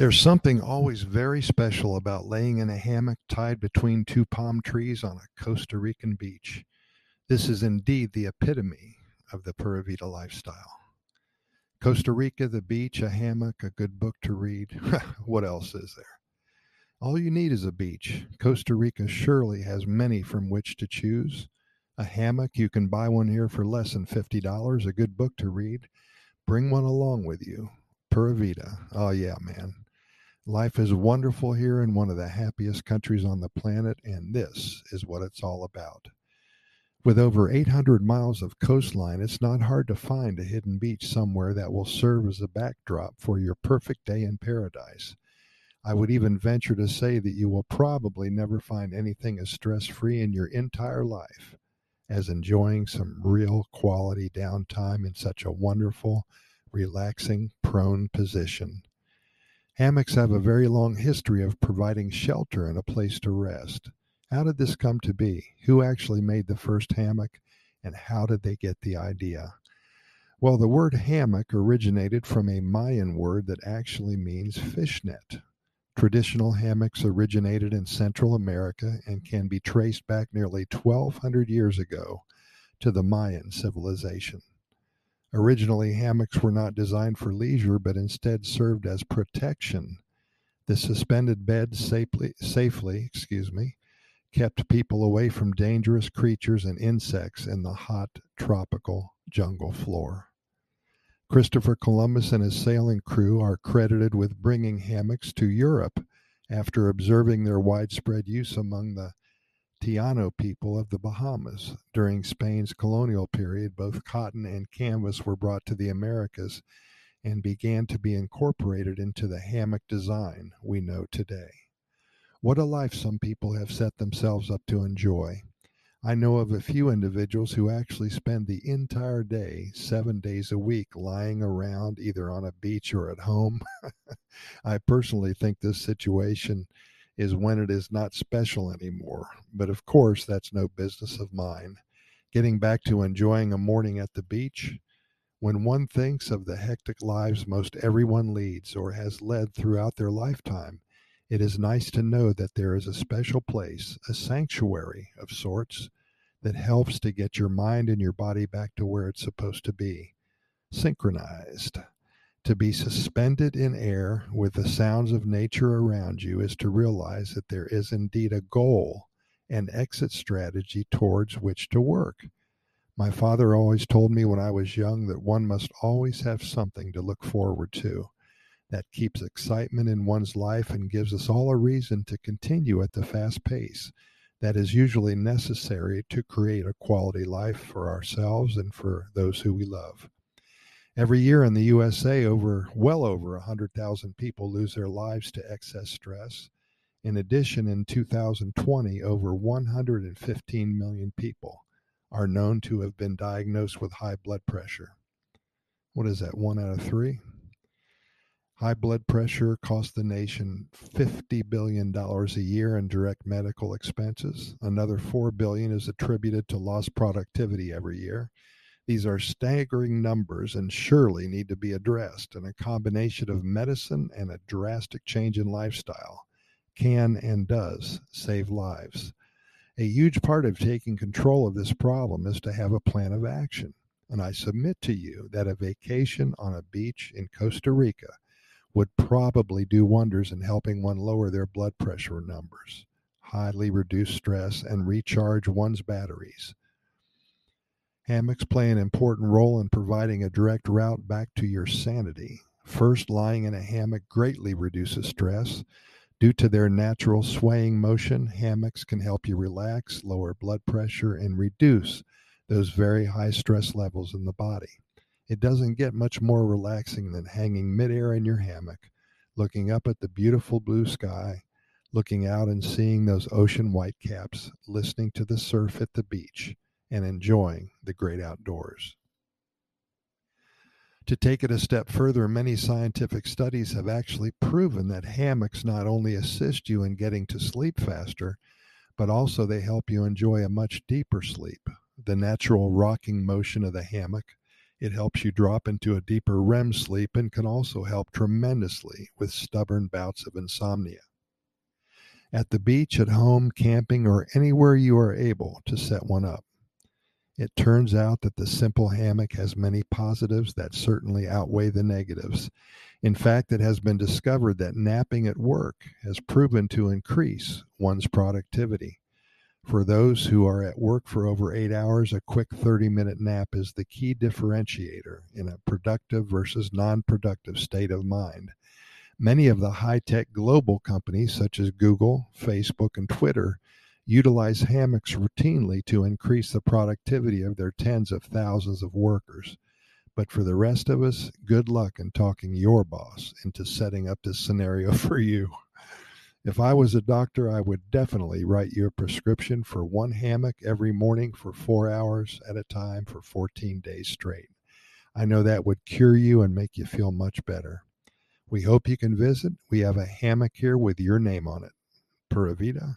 There's something always very special about laying in a hammock tied between two palm trees on a Costa Rican beach. This is indeed the epitome of the Pura Vida lifestyle. Costa Rica, the beach, a hammock, a good book to read. what else is there? All you need is a beach. Costa Rica surely has many from which to choose. A hammock, you can buy one here for less than $50. A good book to read. Bring one along with you. Pura Vida. Oh, yeah, man. Life is wonderful here in one of the happiest countries on the planet, and this is what it's all about. With over 800 miles of coastline, it's not hard to find a hidden beach somewhere that will serve as a backdrop for your perfect day in paradise. I would even venture to say that you will probably never find anything as stress free in your entire life as enjoying some real quality downtime in such a wonderful, relaxing, prone position. Hammocks have a very long history of providing shelter and a place to rest. How did this come to be? Who actually made the first hammock, and how did they get the idea? Well, the word hammock originated from a Mayan word that actually means fishnet. Traditional hammocks originated in Central America and can be traced back nearly 1,200 years ago to the Mayan civilization. Originally, hammocks were not designed for leisure, but instead served as protection. The suspended bed safely, safely excuse me, kept people away from dangerous creatures and insects in the hot tropical jungle floor. Christopher Columbus and his sailing crew are credited with bringing hammocks to Europe after observing their widespread use among the Taino people of the Bahamas. During Spain's colonial period, both cotton and canvas were brought to the Americas and began to be incorporated into the hammock design we know today. What a life some people have set themselves up to enjoy. I know of a few individuals who actually spend the entire day, seven days a week, lying around either on a beach or at home. I personally think this situation is when it is not special anymore. But of course, that's no business of mine. Getting back to enjoying a morning at the beach, when one thinks of the hectic lives most everyone leads or has led throughout their lifetime, it is nice to know that there is a special place, a sanctuary of sorts, that helps to get your mind and your body back to where it's supposed to be synchronized. To be suspended in air with the sounds of nature around you is to realize that there is indeed a goal and exit strategy towards which to work. My father always told me when I was young that one must always have something to look forward to. That keeps excitement in one's life and gives us all a reason to continue at the fast pace that is usually necessary to create a quality life for ourselves and for those who we love. Every year in the USA, over well over 100,000 people lose their lives to excess stress. In addition, in 2020, over 115 million people are known to have been diagnosed with high blood pressure. What is that, one out of three? High blood pressure costs the nation $50 billion a year in direct medical expenses. Another 4 billion is attributed to lost productivity every year. These are staggering numbers and surely need to be addressed, and a combination of medicine and a drastic change in lifestyle can and does save lives. A huge part of taking control of this problem is to have a plan of action. And I submit to you that a vacation on a beach in Costa Rica would probably do wonders in helping one lower their blood pressure numbers, highly reduce stress, and recharge one's batteries. Hammocks play an important role in providing a direct route back to your sanity. First, lying in a hammock greatly reduces stress. Due to their natural swaying motion, hammocks can help you relax, lower blood pressure, and reduce those very high stress levels in the body. It doesn't get much more relaxing than hanging midair in your hammock, looking up at the beautiful blue sky, looking out and seeing those ocean whitecaps, listening to the surf at the beach and enjoying the great outdoors. To take it a step further, many scientific studies have actually proven that hammocks not only assist you in getting to sleep faster, but also they help you enjoy a much deeper sleep. The natural rocking motion of the hammock It helps you drop into a deeper REM sleep and can also help tremendously with stubborn bouts of insomnia. At the beach, at home, camping, or anywhere you are able to set one up. It turns out that the simple hammock has many positives that certainly outweigh the negatives. In fact, it has been discovered that napping at work has proven to increase one's productivity. For those who are at work for over eight hours, a quick 30 minute nap is the key differentiator in a productive versus non productive state of mind. Many of the high tech global companies, such as Google, Facebook, and Twitter, utilize hammocks routinely to increase the productivity of their tens of thousands of workers. But for the rest of us, good luck in talking your boss into setting up this scenario for you. If I was a doctor, I would definitely write you a prescription for one hammock every morning for four hours at a time for 14 days straight. I know that would cure you and make you feel much better. We hope you can visit. We have a hammock here with your name on it. Pura Vida,